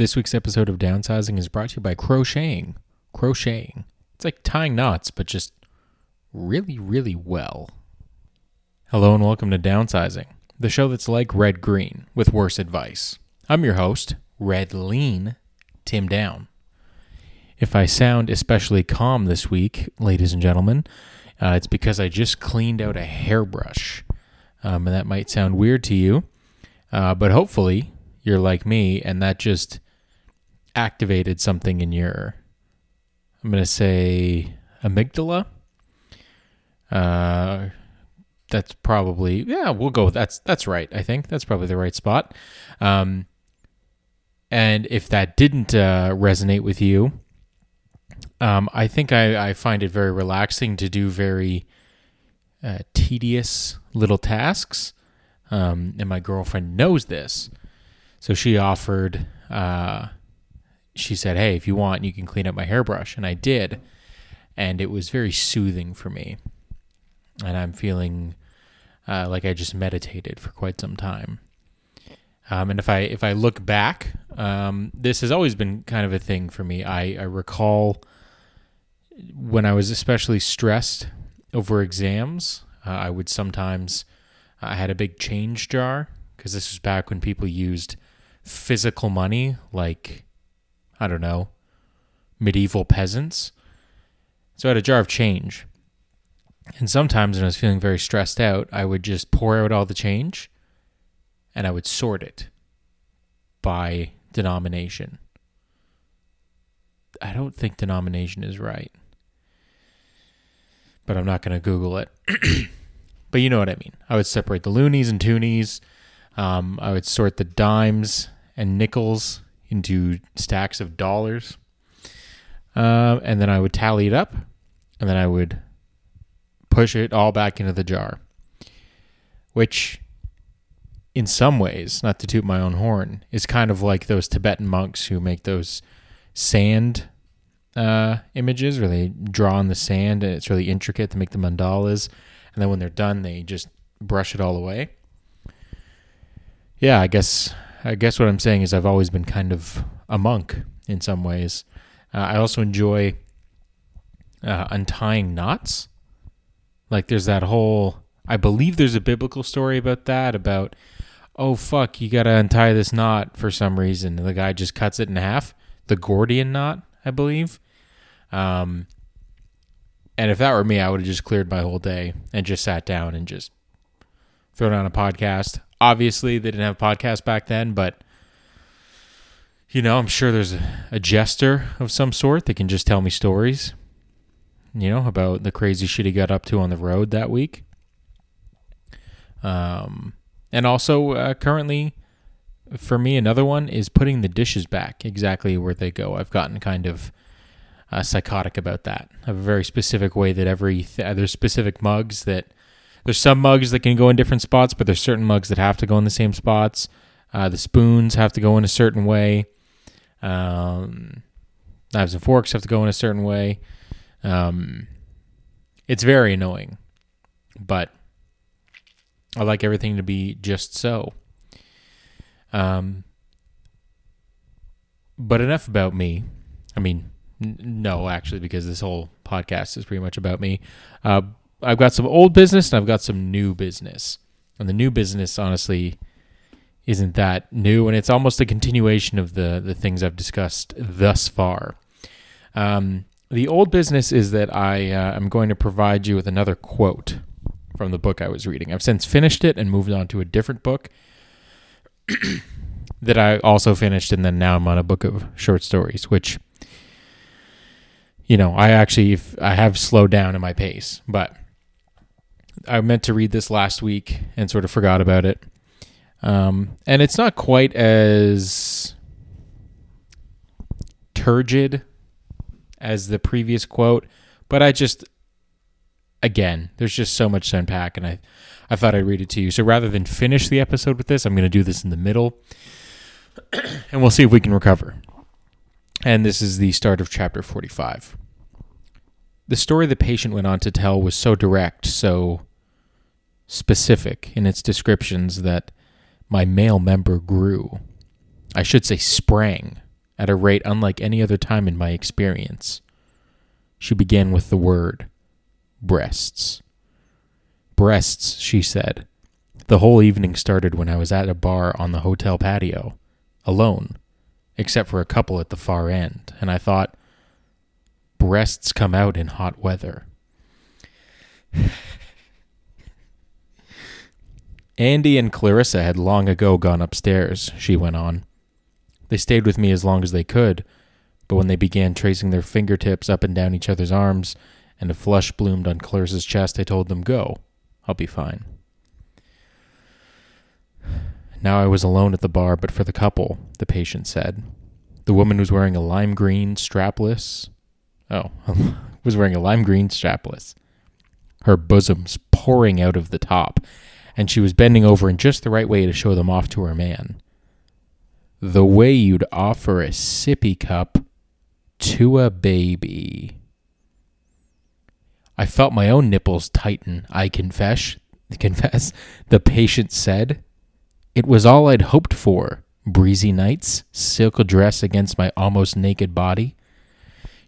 This week's episode of Downsizing is brought to you by crocheting. Crocheting. It's like tying knots, but just really, really well. Hello and welcome to Downsizing, the show that's like Red Green with worse advice. I'm your host, Red Lean, Tim Down. If I sound especially calm this week, ladies and gentlemen, uh, it's because I just cleaned out a hairbrush. Um, and that might sound weird to you, uh, but hopefully you're like me and that just activated something in your, I'm going to say, amygdala. Uh, that's probably yeah. We'll go. That's that's right. I think that's probably the right spot. Um, and if that didn't uh, resonate with you, um, I think I, I find it very relaxing to do very uh, tedious little tasks. Um, and my girlfriend knows this, so she offered. Uh, she said, "Hey, if you want, you can clean up my hairbrush," and I did, and it was very soothing for me. And I'm feeling uh, like I just meditated for quite some time. Um, and if I if I look back, um, this has always been kind of a thing for me. I, I recall when I was especially stressed over exams, uh, I would sometimes I had a big change jar because this was back when people used physical money, like I don't know, medieval peasants. So I had a jar of change, and sometimes when I was feeling very stressed out, I would just pour out all the change and I would sort it by denomination. I don't think denomination is right, but I'm not going to Google it. but you know what I mean. I would separate the loonies and toonies. Um, I would sort the dimes and nickels into stacks of dollars. Uh, and then I would tally it up, and then I would push it all back into the jar. Which, in some ways, not to toot my own horn, is kind of like those Tibetan monks who make those sand uh, images where they draw on the sand and it's really intricate to make the mandalas. And then when they're done, they just brush it all away. Yeah, I guess I guess what I'm saying is I've always been kind of a monk in some ways. Uh, I also enjoy uh, untying knots. Like there's that whole I believe there's a biblical story about that about oh fuck, you got to untie this knot for some reason. And the guy just cuts it in half. The Gordian knot, I believe. Um and if that were me, I would have just cleared my whole day and just sat down and just thrown on a podcast. Obviously, they didn't have podcasts back then, but you know, I'm sure there's a, a jester of some sort that can just tell me stories you know, about the crazy shit he got up to on the road that week. Um, and also uh, currently, for me, another one is putting the dishes back exactly where they go. I've gotten kind of uh, psychotic about that. I have a very specific way that every th- there's specific mugs that there's some mugs that can go in different spots, but there's certain mugs that have to go in the same spots. Uh, the spoons have to go in a certain way. Um, knives and forks have to go in a certain way. Um, it's very annoying, but I like everything to be just so. Um, but enough about me. I mean, n- no, actually, because this whole podcast is pretty much about me. Uh, I've got some old business and I've got some new business. And the new business, honestly, isn't that new, and it's almost a continuation of the the things I've discussed thus far. Um, the old business is that I uh, am going to provide you with another quote from the book I was reading. I've since finished it and moved on to a different book that I also finished, and then now I'm on a book of short stories, which you know I actually I have slowed down in my pace, but I meant to read this last week and sort of forgot about it. Um, and it's not quite as turgid as the previous quote, but I just again, there's just so much to unpack and I I thought I'd read it to you. So rather than finish the episode with this, I'm going to do this in the middle and we'll see if we can recover. And this is the start of chapter 45. The story the patient went on to tell was so direct, so specific in its descriptions that my male member grew. I should say sprang at a rate unlike any other time in my experience. She began with the word breasts. Breasts, she said. The whole evening started when I was at a bar on the hotel patio, alone, except for a couple at the far end, and I thought, breasts come out in hot weather. Andy and Clarissa had long ago gone upstairs, she went on. They stayed with me as long as they could, but when they began tracing their fingertips up and down each other's arms, and a flush bloomed on Clarissa's chest, I told them, Go. I'll be fine. Now I was alone at the bar, but for the couple, the patient said. The woman was wearing a lime green strapless. Oh, was wearing a lime green strapless. Her bosom's pouring out of the top, and she was bending over in just the right way to show them off to her man. The way you'd offer a sippy cup to a baby. I felt my own nipples tighten, I confess. Confess, the patient said. It was all I'd hoped for. Breezy nights, silk dress against my almost naked body.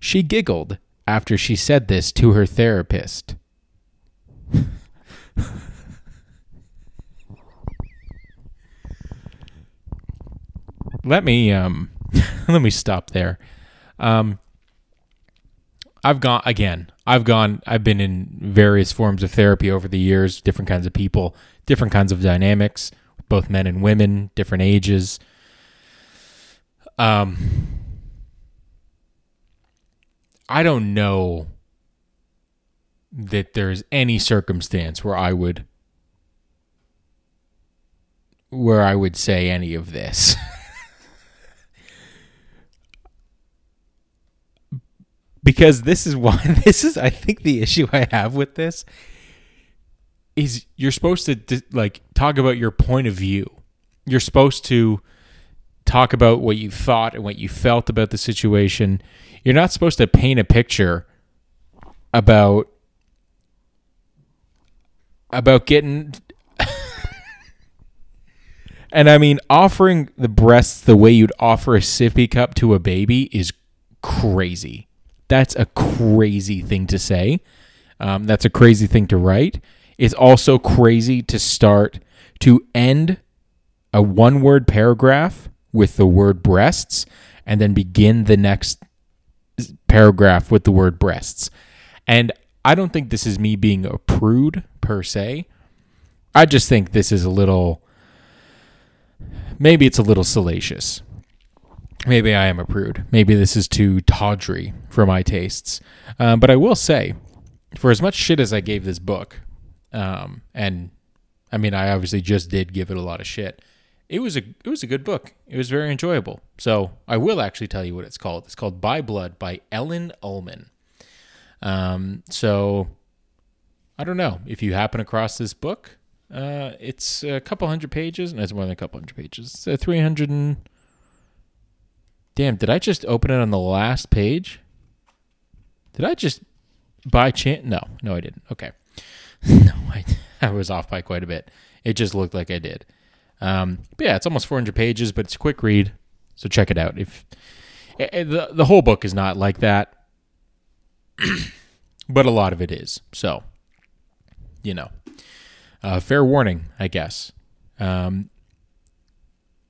She giggled after she said this to her therapist. let me um let me stop there. Um I've gone again. I've gone I've been in various forms of therapy over the years, different kinds of people, different kinds of dynamics, both men and women, different ages. Um I don't know that there's any circumstance where I would where I would say any of this. because this is why this is I think the issue I have with this is you're supposed to like talk about your point of view. You're supposed to talk about what you thought and what you felt about the situation. You're not supposed to paint a picture about about getting and I mean offering the breasts the way you'd offer a sippy cup to a baby is crazy. That's a crazy thing to say. Um, that's a crazy thing to write. It's also crazy to start to end a one word paragraph with the word breasts and then begin the next paragraph with the word breasts. And I don't think this is me being a prude per se. I just think this is a little, maybe it's a little salacious. Maybe I am a prude. Maybe this is too tawdry for my tastes. Um, but I will say, for as much shit as I gave this book, um, and I mean, I obviously just did give it a lot of shit. It was a it was a good book. It was very enjoyable. So I will actually tell you what it's called. It's called By Blood by Ellen Ullman. Um, so I don't know if you happen across this book. Uh, it's a couple hundred pages, and it's more than a couple hundred pages. It's uh, 300 and Damn, did I just open it on the last page? Did I just by chance? No, no, I didn't. Okay. no, I, I was off by quite a bit. It just looked like I did. Um, but yeah, it's almost 400 pages, but it's a quick read. So check it out. If it, eh, it, eh, the the whole book is not like that, but a lot of it is. So, you know, uh, fair warning, I guess. Um,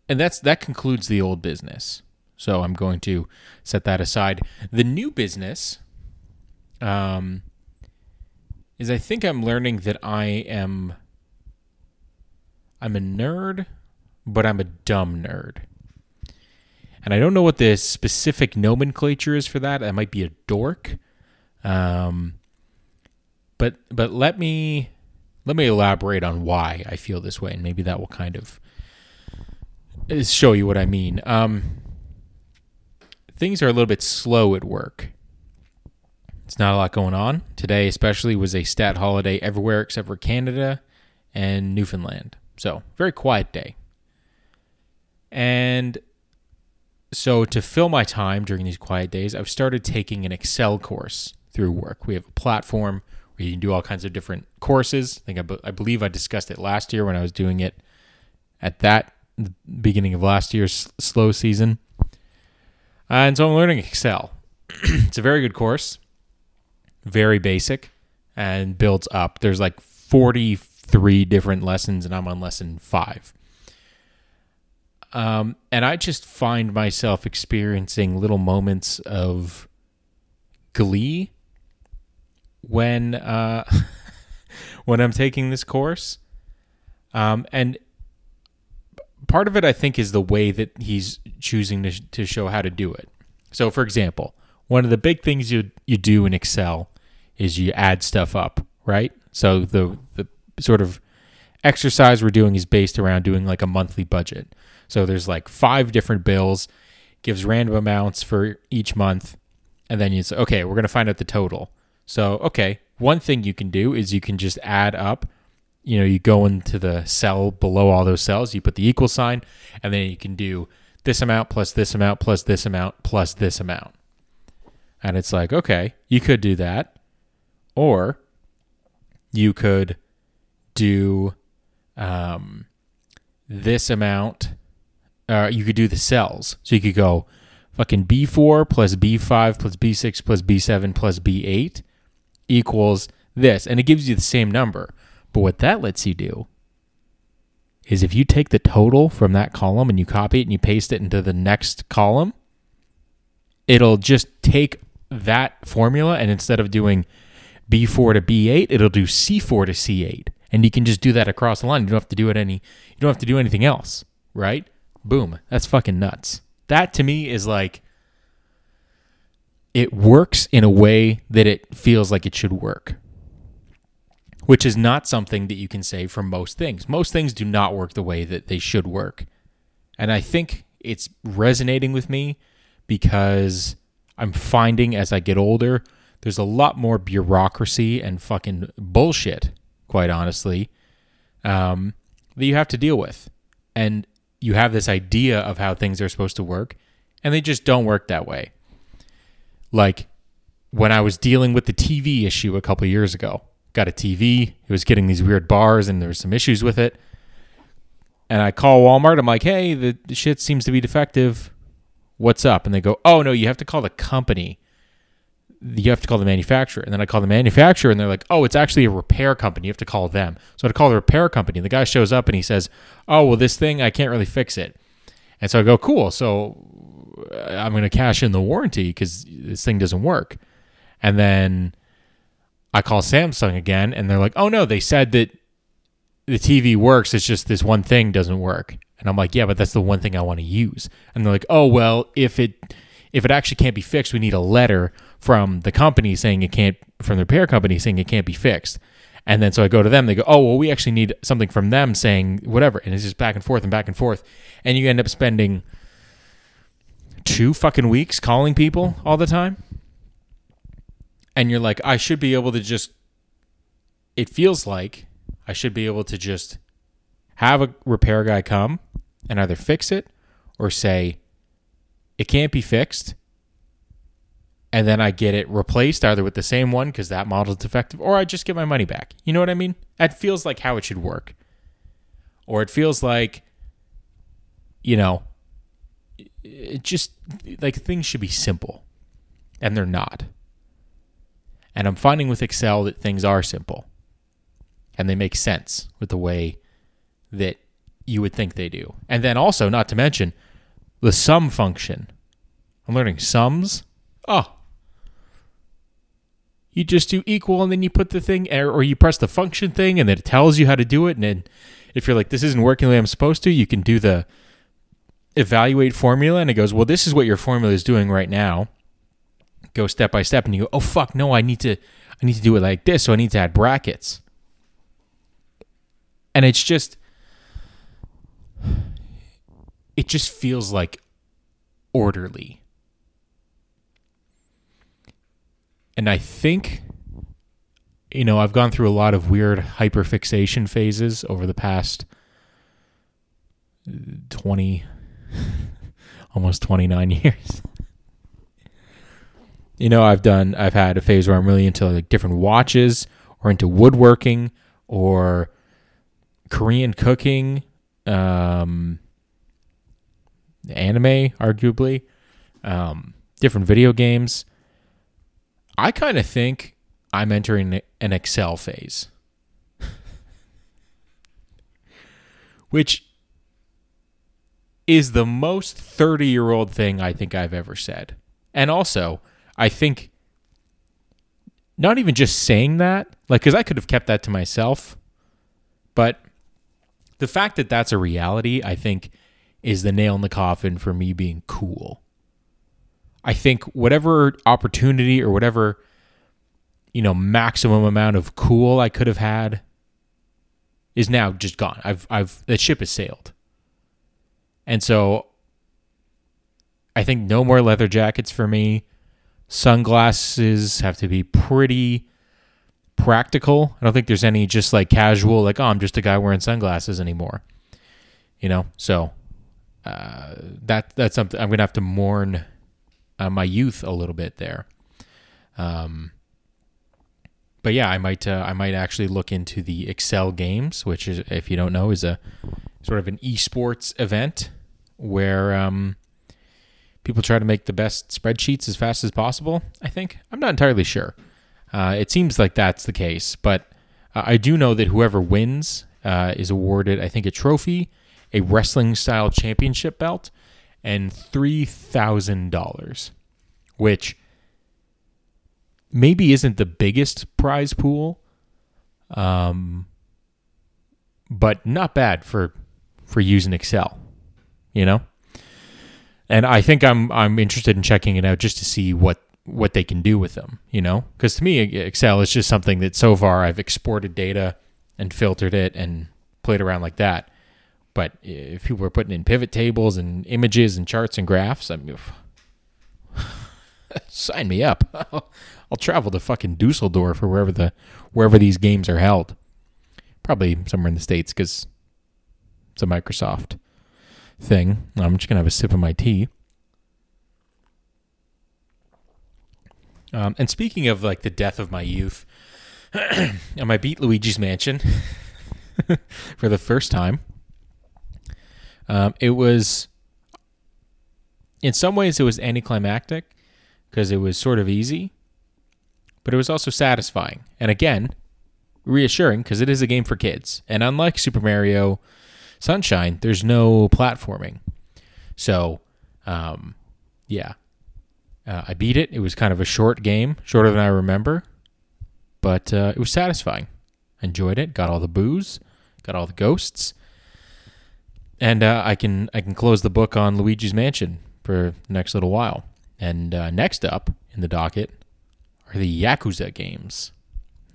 and that's that concludes the old business. So I'm going to set that aside. The new business um, is I think I'm learning that I am I'm a nerd, but I'm a dumb nerd. And I don't know what the specific nomenclature is for that. I might be a dork. Um, but but let me let me elaborate on why I feel this way, and maybe that will kind of show you what I mean. Um, things are a little bit slow at work. It's not a lot going on. Today, especially, was a stat holiday everywhere except for Canada and Newfoundland. So, very quiet day. And so, to fill my time during these quiet days, I've started taking an Excel course through work. We have a platform where you can do all kinds of different courses. I think I, be- I believe I discussed it last year when I was doing it at that beginning of last year's slow season. Uh, and so I'm learning Excel. it's a very good course, very basic, and builds up. There's like 43 different lessons, and I'm on lesson five. Um, and I just find myself experiencing little moments of glee when uh, when I'm taking this course. Um, and part of it, I think, is the way that he's choosing to, to show how to do it. So, for example, one of the big things you you do in Excel is you add stuff up, right? So the the sort of exercise we're doing is based around doing like a monthly budget. So there's like five different bills, gives random amounts for each month, and then you say, okay, we're gonna find out the total. So okay, one thing you can do is you can just add up. You know, you go into the cell below all those cells, you put the equal sign, and then you can do this amount plus this amount plus this amount plus this amount. And it's like, okay, you could do that. Or you could do um, this amount. Uh, you could do the cells. So you could go fucking B4 plus B5 plus B6 plus B7 plus B8 equals this. And it gives you the same number. But what that lets you do is if you take the total from that column and you copy it and you paste it into the next column, it'll just take that formula and instead of doing B4 to B8, it'll do C4 to C8. And you can just do that across the line. You don't have to do it any you don't have to do anything else, right? Boom. That's fucking nuts. That to me is like it works in a way that it feels like it should work. Which is not something that you can say for most things. Most things do not work the way that they should work. And I think it's resonating with me because I'm finding as I get older, there's a lot more bureaucracy and fucking bullshit, quite honestly, um, that you have to deal with. And you have this idea of how things are supposed to work, and they just don't work that way. Like when I was dealing with the TV issue a couple years ago, got a TV, it was getting these weird bars, and there was some issues with it. And I call Walmart. I'm like, hey, the, the shit seems to be defective what's up? And they go, oh, no, you have to call the company. You have to call the manufacturer. And then I call the manufacturer and they're like, oh, it's actually a repair company. You have to call them. So I call the repair company. And the guy shows up and he says, oh, well, this thing, I can't really fix it. And so I go, cool. So uh, I'm going to cash in the warranty because this thing doesn't work. And then I call Samsung again and they're like, oh, no, they said that the TV works. It's just this one thing doesn't work. And I'm like, yeah, but that's the one thing I want to use. And they're like, oh well, if it if it actually can't be fixed, we need a letter from the company saying it can't from the repair company saying it can't be fixed. And then so I go to them, they go, oh well, we actually need something from them saying whatever, and it's just back and forth and back and forth, and you end up spending two fucking weeks calling people all the time. And you're like, I should be able to just. It feels like I should be able to just have a repair guy come and either fix it or say it can't be fixed and then I get it replaced either with the same one because that model's defective, or I just get my money back. You know what I mean? That feels like how it should work. Or it feels like, you know, it just like things should be simple, and they're not. And I'm finding with Excel that things are simple, and they make sense with the way that you would think they do. And then also, not to mention, the sum function. I'm learning sums. Oh. You just do equal and then you put the thing, er, or you press the function thing and it tells you how to do it. And then if you're like, this isn't working the way I'm supposed to, you can do the evaluate formula and it goes, well, this is what your formula is doing right now. Go step by step and you go, oh, fuck, no, I need to. I need to do it like this, so I need to add brackets. And it's just it just feels like orderly. And I think, you know, I've gone through a lot of weird hyperfixation phases over the past 20, almost 29 years. You know, I've done, I've had a phase where I'm really into like different watches or into woodworking or Korean cooking um, anime, arguably. um, different video games. I kind of think I'm entering an Excel phase, which is the most 30 year old thing I think I've ever said. And also, I think not even just saying that, like, because I could have kept that to myself, but the fact that that's a reality, I think, is the nail in the coffin for me being cool. I think whatever opportunity or whatever, you know, maximum amount of cool I could have had is now just gone. I've, I've, the ship has sailed. And so I think no more leather jackets for me. Sunglasses have to be pretty practical. I don't think there's any just like casual, like, oh, I'm just a guy wearing sunglasses anymore. You know, so uh, that that's something I'm gonna have to mourn uh, my youth a little bit there. Um, but yeah, I might uh, I might actually look into the Excel Games, which is, if you don't know, is a sort of an esports event where um, people try to make the best spreadsheets as fast as possible. I think I'm not entirely sure. Uh, it seems like that's the case, but uh, I do know that whoever wins uh, is awarded, I think, a trophy, a wrestling style championship belt, and three thousand dollars, which maybe isn't the biggest prize pool, um, but not bad for for using Excel, you know. And I think I'm I'm interested in checking it out just to see what what they can do with them, you know? Because to me, Excel is just something that so far I've exported data and filtered it and played around like that. But if people are putting in pivot tables and images and charts and graphs, I mean, sign me up. I'll travel to fucking Dusseldorf or wherever the wherever these games are held. Probably somewhere in the states because it's a Microsoft thing. I'm just gonna have a sip of my tea. Um, and speaking of like the death of my youth, I might beat Luigi's Mansion for the first time. Um, it was, in some ways, it was anticlimactic because it was sort of easy, but it was also satisfying. And again, reassuring because it is a game for kids. And unlike Super Mario Sunshine, there's no platforming. So, um, yeah. Uh, I beat it. It was kind of a short game, shorter than I remember, but uh, it was satisfying. Enjoyed it. Got all the Boos, got all the ghosts, and uh, I can I can close the book on Luigi's Mansion for the next little while. And uh, next up in the docket are the Yakuza games.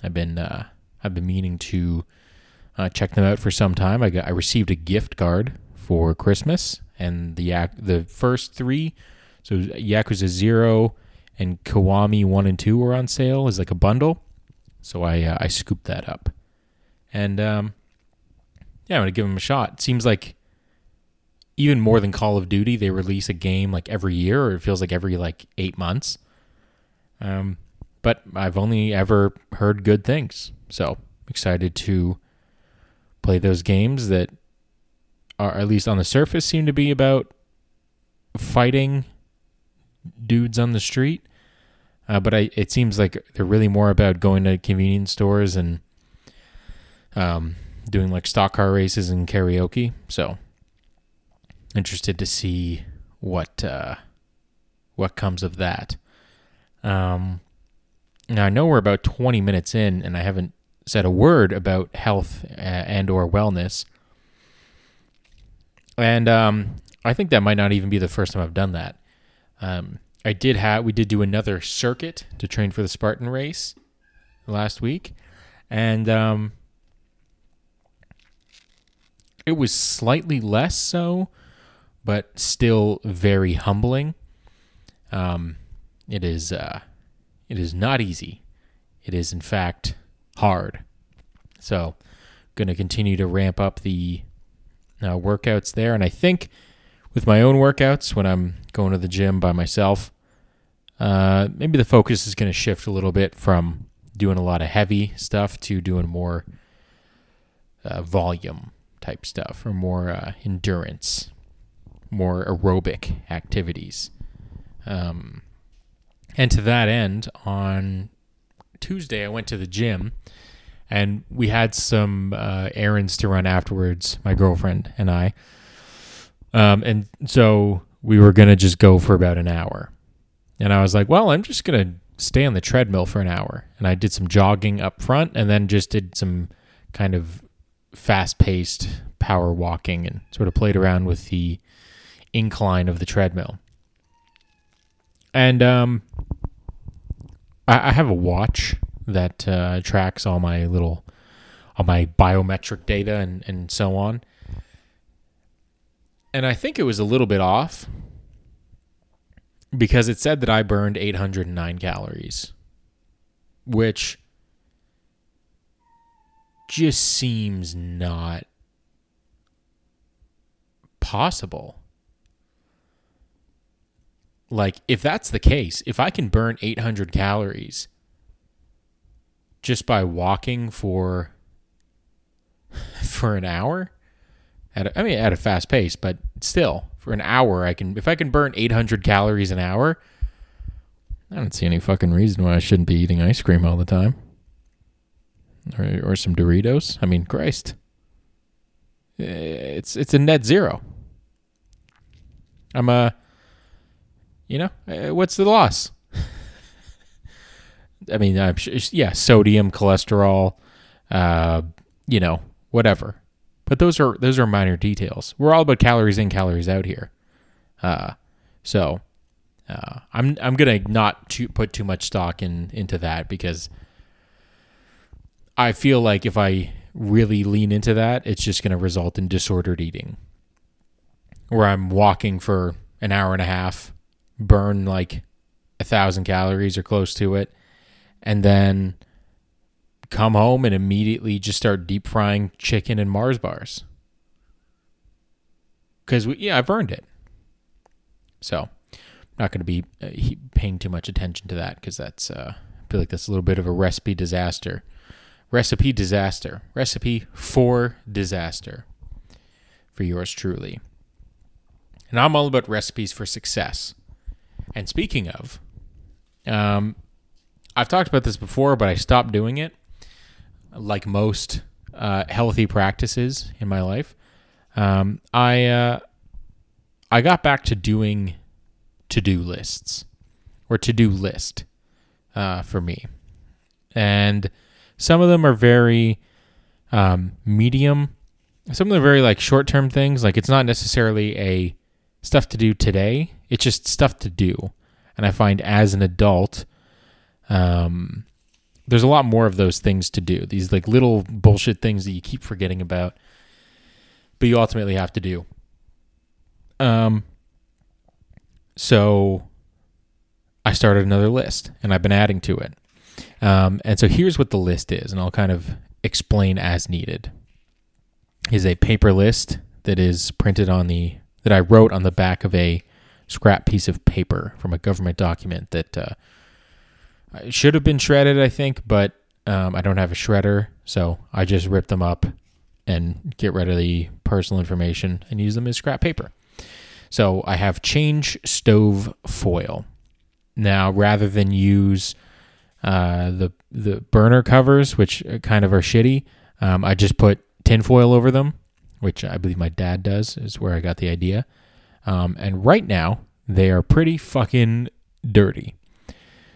I've been uh, I've been meaning to uh, check them out for some time. I got I received a gift card for Christmas, and the the first three, so Yakuza Zero and Kiwami One and Two were on sale as like a bundle. So I uh, I scooped that up, and um, yeah, I'm gonna give them a shot. It seems like even more than Call of Duty, they release a game like every year, or it feels like every like eight months. Um, but I've only ever heard good things, so excited to play those games that are at least on the surface seem to be about fighting dudes on the street. Uh, but I, it seems like they're really more about going to convenience stores and um, doing like stock car races and karaoke. So interested to see what uh, what comes of that. Um, now I know we're about 20 minutes in, and I haven't said a word about health uh, and or wellness. And um, I think that might not even be the first time I've done that. Um, I did have we did do another circuit to train for the Spartan race last week, and um, it was slightly less so, but still very humbling. Um, it is uh, it is not easy. It is in fact hard. So, going to continue to ramp up the uh, workouts there. And I think with my own workouts, when I'm going to the gym by myself, uh, maybe the focus is going to shift a little bit from doing a lot of heavy stuff to doing more uh, volume type stuff or more uh, endurance, more aerobic activities. Um, and to that end, on Tuesday, I went to the gym and we had some uh, errands to run afterwards, my girlfriend and I. Um, and so we were going to just go for about an hour. And I was like, well, I'm just going to stay on the treadmill for an hour. And I did some jogging up front and then just did some kind of fast paced power walking and sort of played around with the incline of the treadmill. And um, I, I have a watch that uh, tracks all my little, all my biometric data and, and so on. And I think it was a little bit off because it said that I burned 809 calories, which just seems not possible. Like, if that's the case, if I can burn 800 calories just by walking for for an hour, at a, I mean at a fast pace, but still for an hour, I can if I can burn 800 calories an hour. I don't see any fucking reason why I shouldn't be eating ice cream all the time, or or some Doritos. I mean, Christ, eh, it's it's a net zero. I'm a you know, uh, what's the loss? I mean, I'm sure, yeah, sodium, cholesterol, uh, you know, whatever. But those are those are minor details. We're all about calories in, calories out here. Uh, so uh, I'm I'm gonna not to put too much stock in into that because I feel like if I really lean into that, it's just gonna result in disordered eating, where I'm walking for an hour and a half burn like a thousand calories or close to it, and then come home and immediately just start deep frying chicken and Mars bars. Because yeah, I've earned it. So, I'm not going to be uh, paying too much attention to that because that's uh, I feel like that's a little bit of a recipe disaster. Recipe disaster. Recipe for disaster. For yours truly. And I'm all about recipes for success. And speaking of, um, I've talked about this before, but I stopped doing it. Like most uh, healthy practices in my life, um, I uh, I got back to doing to do lists or to do list uh, for me, and some of them are very um, medium. Some of them are very like short term things. Like it's not necessarily a stuff to do today. It's just stuff to do. And I find as an adult, um, there's a lot more of those things to do. These like little bullshit things that you keep forgetting about, but you ultimately have to do. Um, so I started another list and I've been adding to it. Um, and so here's what the list is, and I'll kind of explain as needed. Is a paper list that is printed on the that I wrote on the back of a scrap piece of paper from a government document that uh, should have been shredded, I think, but um, I don't have a shredder, so I just rip them up and get rid of the personal information and use them as scrap paper. So I have change stove foil. Now, rather than use uh, the the burner covers, which kind of are shitty, um, I just put tinfoil over them which I believe my dad does, is where I got the idea. Um, and right now, they are pretty fucking dirty.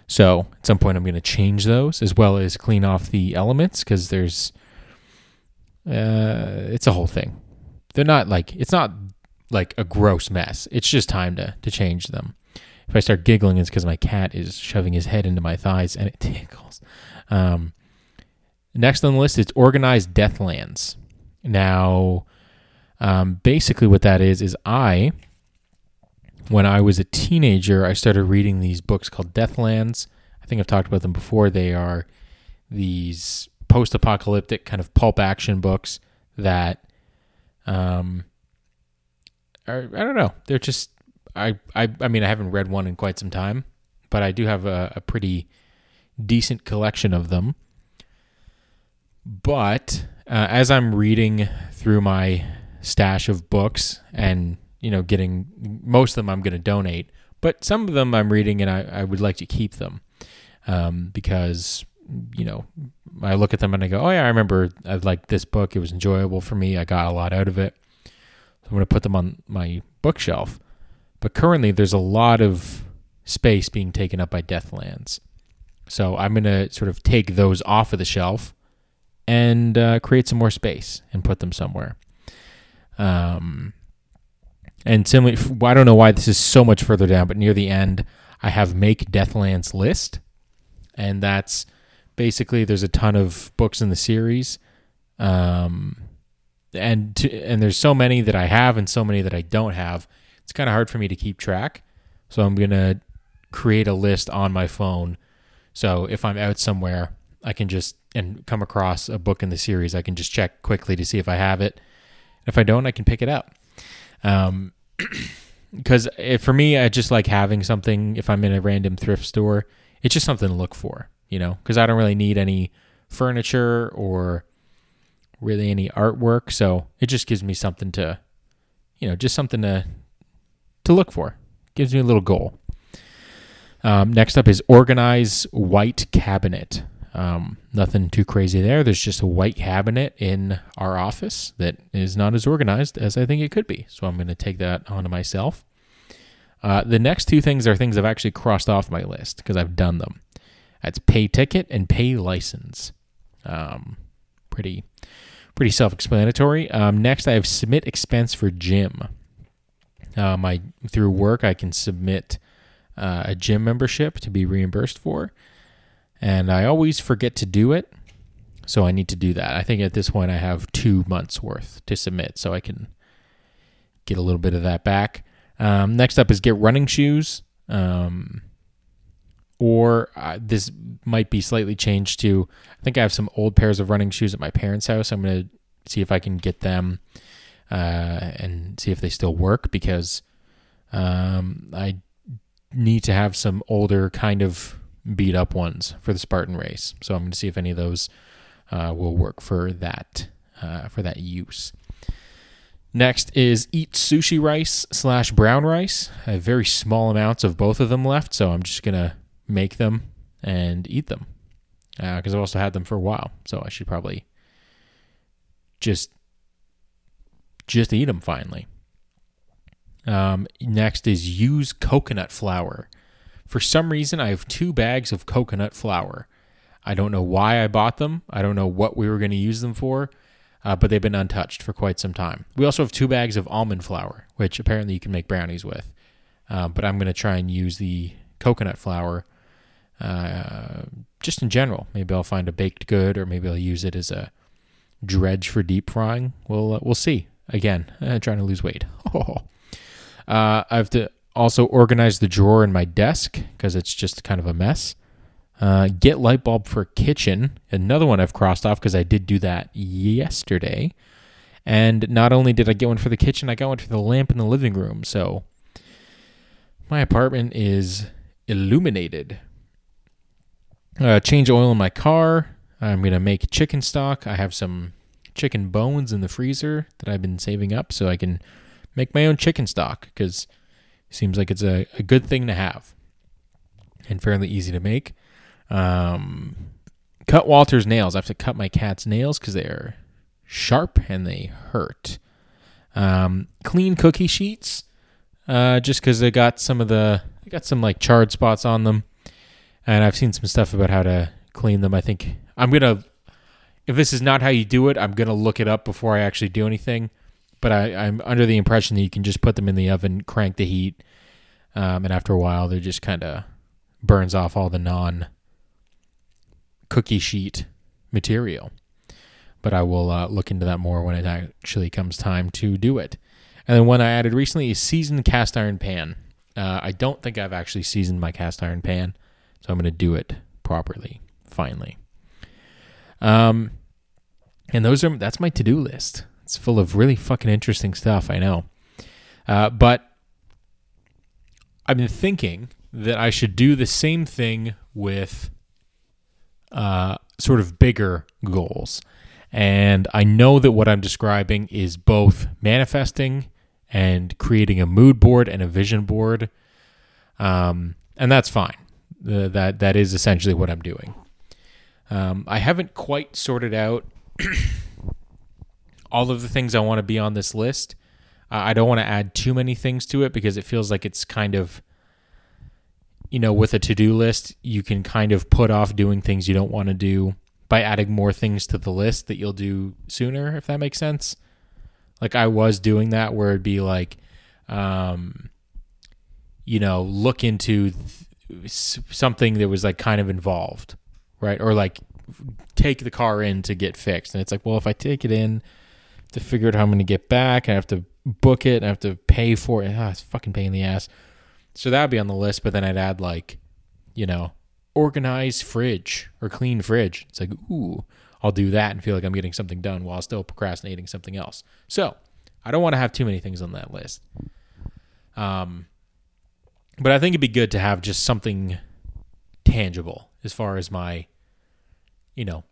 So at some point, I'm going to change those as well as clean off the elements because there's, uh, it's a whole thing. They're not like, it's not like a gross mess. It's just time to, to change them. If I start giggling, it's because my cat is shoving his head into my thighs and it tickles. Um, next on the list is organized deathlands. Now, um, basically, what that is is I, when I was a teenager, I started reading these books called Deathlands. I think I've talked about them before. They are these post-apocalyptic kind of pulp action books that, um, are, I don't know. They're just I, I I mean I haven't read one in quite some time, but I do have a, a pretty decent collection of them. But uh, as I'm reading through my stash of books and you know getting most of them I'm going to donate but some of them I'm reading and I, I would like to keep them um, because you know I look at them and I go, oh yeah, I remember I liked this book. It was enjoyable for me. I got a lot out of it. So I'm going to put them on my bookshelf. But currently, there's a lot of space being taken up by Deathlands. So I'm going to sort of take those off of the shelf and uh, create some more space and put them somewhere. Um, and similarly, I don't know why this is so much further down, but near the end, I have Make Deathlands list. And that's basically there's a ton of books in the series. Um, and to, and there's so many that I have and so many that I don't have. It's kind of hard for me to keep track. So I'm going to create a list on my phone. So if I'm out somewhere, I can just and come across a book in the series, I can just check quickly to see if I have it. If I don't, I can pick it up. Um, because for me, I just like having something. If I'm in a random thrift store, it's just something to look for, you know, because I don't really need any furniture or really any artwork. So it just gives me something to, you know, just something to to look for. Gives me a little goal. Um, next up is organize white cabinet. Um, nothing too crazy there. There's just a white cabinet in our office that is not as organized as I think it could be. So I'm going to take that onto myself. Uh, the next two things are things I've actually crossed off my list because I've done them. That's pay ticket and pay license. Um, pretty, pretty self-explanatory. Um, next, I have submit expense for gym. My through work, I can submit uh, a gym membership to be reimbursed for, and I always forget to do it. So I need to do that. I think at this point I have two months worth to submit, so I can get a little bit of that back. Um, next up is get running shoes. Um, or uh, this might be slightly changed to I think I have some old pairs of running shoes at my parents' house. I'm going to see if I can get them uh, and see if they still work because um, I need to have some older kind of beat up ones for the Spartan race. So I'm going to see if any of those uh, will work for that uh, for that use. Next is eat sushi rice slash brown rice. I have very small amounts of both of them left, so I'm just gonna make them and eat them because uh, I've also had them for a while. So I should probably just just eat them finally. Um, next is use coconut flour. For some reason, I have two bags of coconut flour. I don't know why I bought them. I don't know what we were going to use them for uh, but they've been untouched for quite some time. We also have two bags of almond flour, which apparently you can make brownies with. Uh, but I'm going to try and use the coconut flour uh, just in general. Maybe I'll find a baked good, or maybe I'll use it as a dredge for deep frying. We'll uh, we'll see. Again, trying to lose weight. Uh, I have to also organize the drawer in my desk because it's just kind of a mess. Uh, get light bulb for kitchen. Another one I've crossed off because I did do that yesterday. And not only did I get one for the kitchen, I got one for the lamp in the living room. So my apartment is illuminated. Uh, change oil in my car. I'm going to make chicken stock. I have some chicken bones in the freezer that I've been saving up so I can make my own chicken stock because seems like it's a, a good thing to have and fairly easy to make. Um, cut Walter's nails. I have to cut my cat's nails because they are sharp and they hurt. Um, clean cookie sheets, uh, just because they got some of the, they got some like charred spots on them, and I've seen some stuff about how to clean them. I think I'm gonna, if this is not how you do it, I'm gonna look it up before I actually do anything. But I, I'm under the impression that you can just put them in the oven, crank the heat, um, and after a while, they're just kind of burns off all the non cookie sheet material. But I will uh, look into that more when it actually comes time to do it. And then one I added recently is seasoned cast iron pan. Uh, I don't think I've actually seasoned my cast iron pan, so I'm going to do it properly finally. Um, and those are that's my to do list. It's full of really fucking interesting stuff. I know, uh, but I've been thinking that I should do the same thing with uh, sort of bigger goals. And I know that what I'm describing is both manifesting and creating a mood board and a vision board. um, and that's fine. Uh, that that is essentially what I'm doing. Um, I haven't quite sorted out all of the things I want to be on this list. Uh, I don't want to add too many things to it because it feels like it's kind of, you know, with a to do list, you can kind of put off doing things you don't want to do by adding more things to the list that you'll do sooner, if that makes sense. Like I was doing that where it'd be like, um, you know, look into th- something that was like kind of involved, right? Or like take the car in to get fixed. And it's like, well, if I take it in to figure out how I'm going to get back, I have to book it, I have to pay for it. Ah, it's fucking pain in the ass. So that'd be on the list, but then I'd add like, you know, organize fridge or clean fridge. It's like, ooh, I'll do that and feel like I'm getting something done while still procrastinating something else. So I don't want to have too many things on that list. Um, but I think it'd be good to have just something tangible as far as my, you know,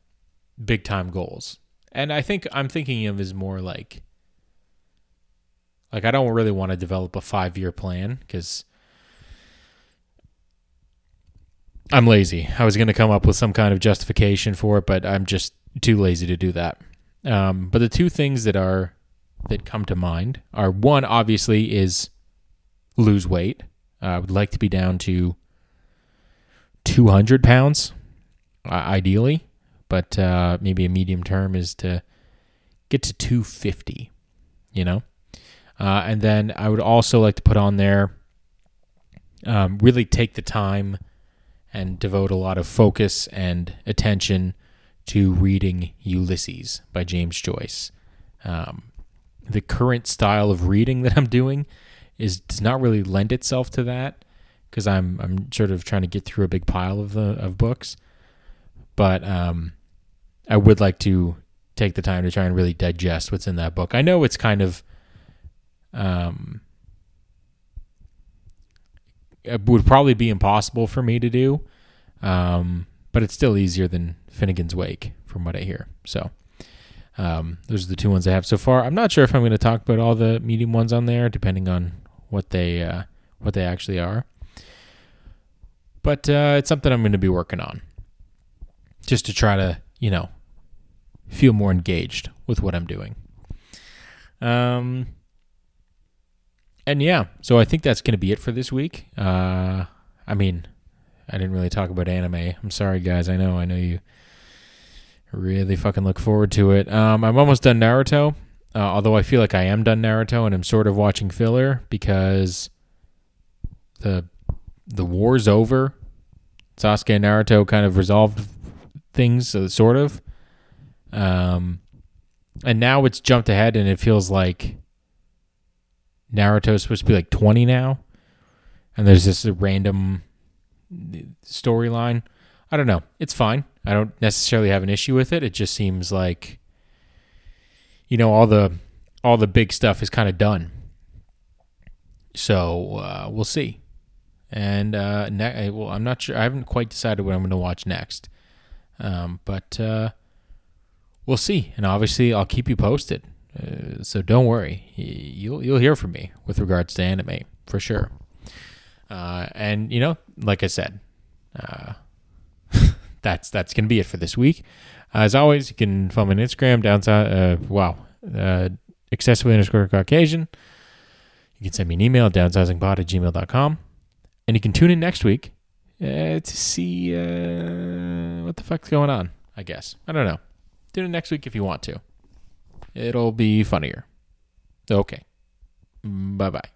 big time goals. And I think I'm thinking of as more like, like I don't really want to develop a five year plan because I'm lazy. I was going to come up with some kind of justification for it, but I'm just too lazy to do that. Um, but the two things that are that come to mind are one, obviously, is lose weight. Uh, I would like to be down to 200 pounds, uh, ideally, but uh, maybe a medium term is to get to 250. You know, uh, and then I would also like to put on there, um, really take the time and devote a lot of focus and attention to reading Ulysses by James Joyce. Um, the current style of reading that I'm doing is does not really lend itself to that because I'm I'm sort of trying to get through a big pile of the of books, but um, I would like to take the time to try and really digest what's in that book. I know it's kind of um, it would probably be impossible for me to do, um, but it's still easier than Finnegans Wake, from what I hear. So um, those are the two ones I have so far. I'm not sure if I'm going to talk about all the medium ones on there, depending on what they uh, what they actually are. But uh, it's something I'm going to be working on, just to try to you know feel more engaged with what I'm doing. Um, and yeah, so I think that's going to be it for this week. Uh, I mean, I didn't really talk about anime. I'm sorry, guys. I know, I know you really fucking look forward to it. Um, I'm almost done Naruto, uh, although I feel like I am done Naruto, and I'm sort of watching filler because the the war's over. Sasuke and Naruto kind of resolved things, uh, sort of. Um, and now it's jumped ahead, and it feels like Naruto is supposed to be like 20 now, and there's this random storyline. I don't know. It's fine. I don't necessarily have an issue with it. It just seems like you know all the all the big stuff is kind of done. So uh, we'll see. And uh, ne- well, I'm not sure. I haven't quite decided what I'm going to watch next. Um, but uh, we'll see. And obviously, I'll keep you posted. Uh, so don't worry, you'll you'll hear from me with regards to anime for sure. Uh, and you know, like I said, uh, that's that's gonna be it for this week. As always, you can follow me on Instagram, downside. Uh, wow, uh, excessively underscore Caucasian. You can send me an email downsizingpod at gmail.com. And you can tune in next week uh, to see uh, what the fuck's going on, I guess. I don't know. Tune it next week if you want to. It'll be funnier. Okay. Bye bye.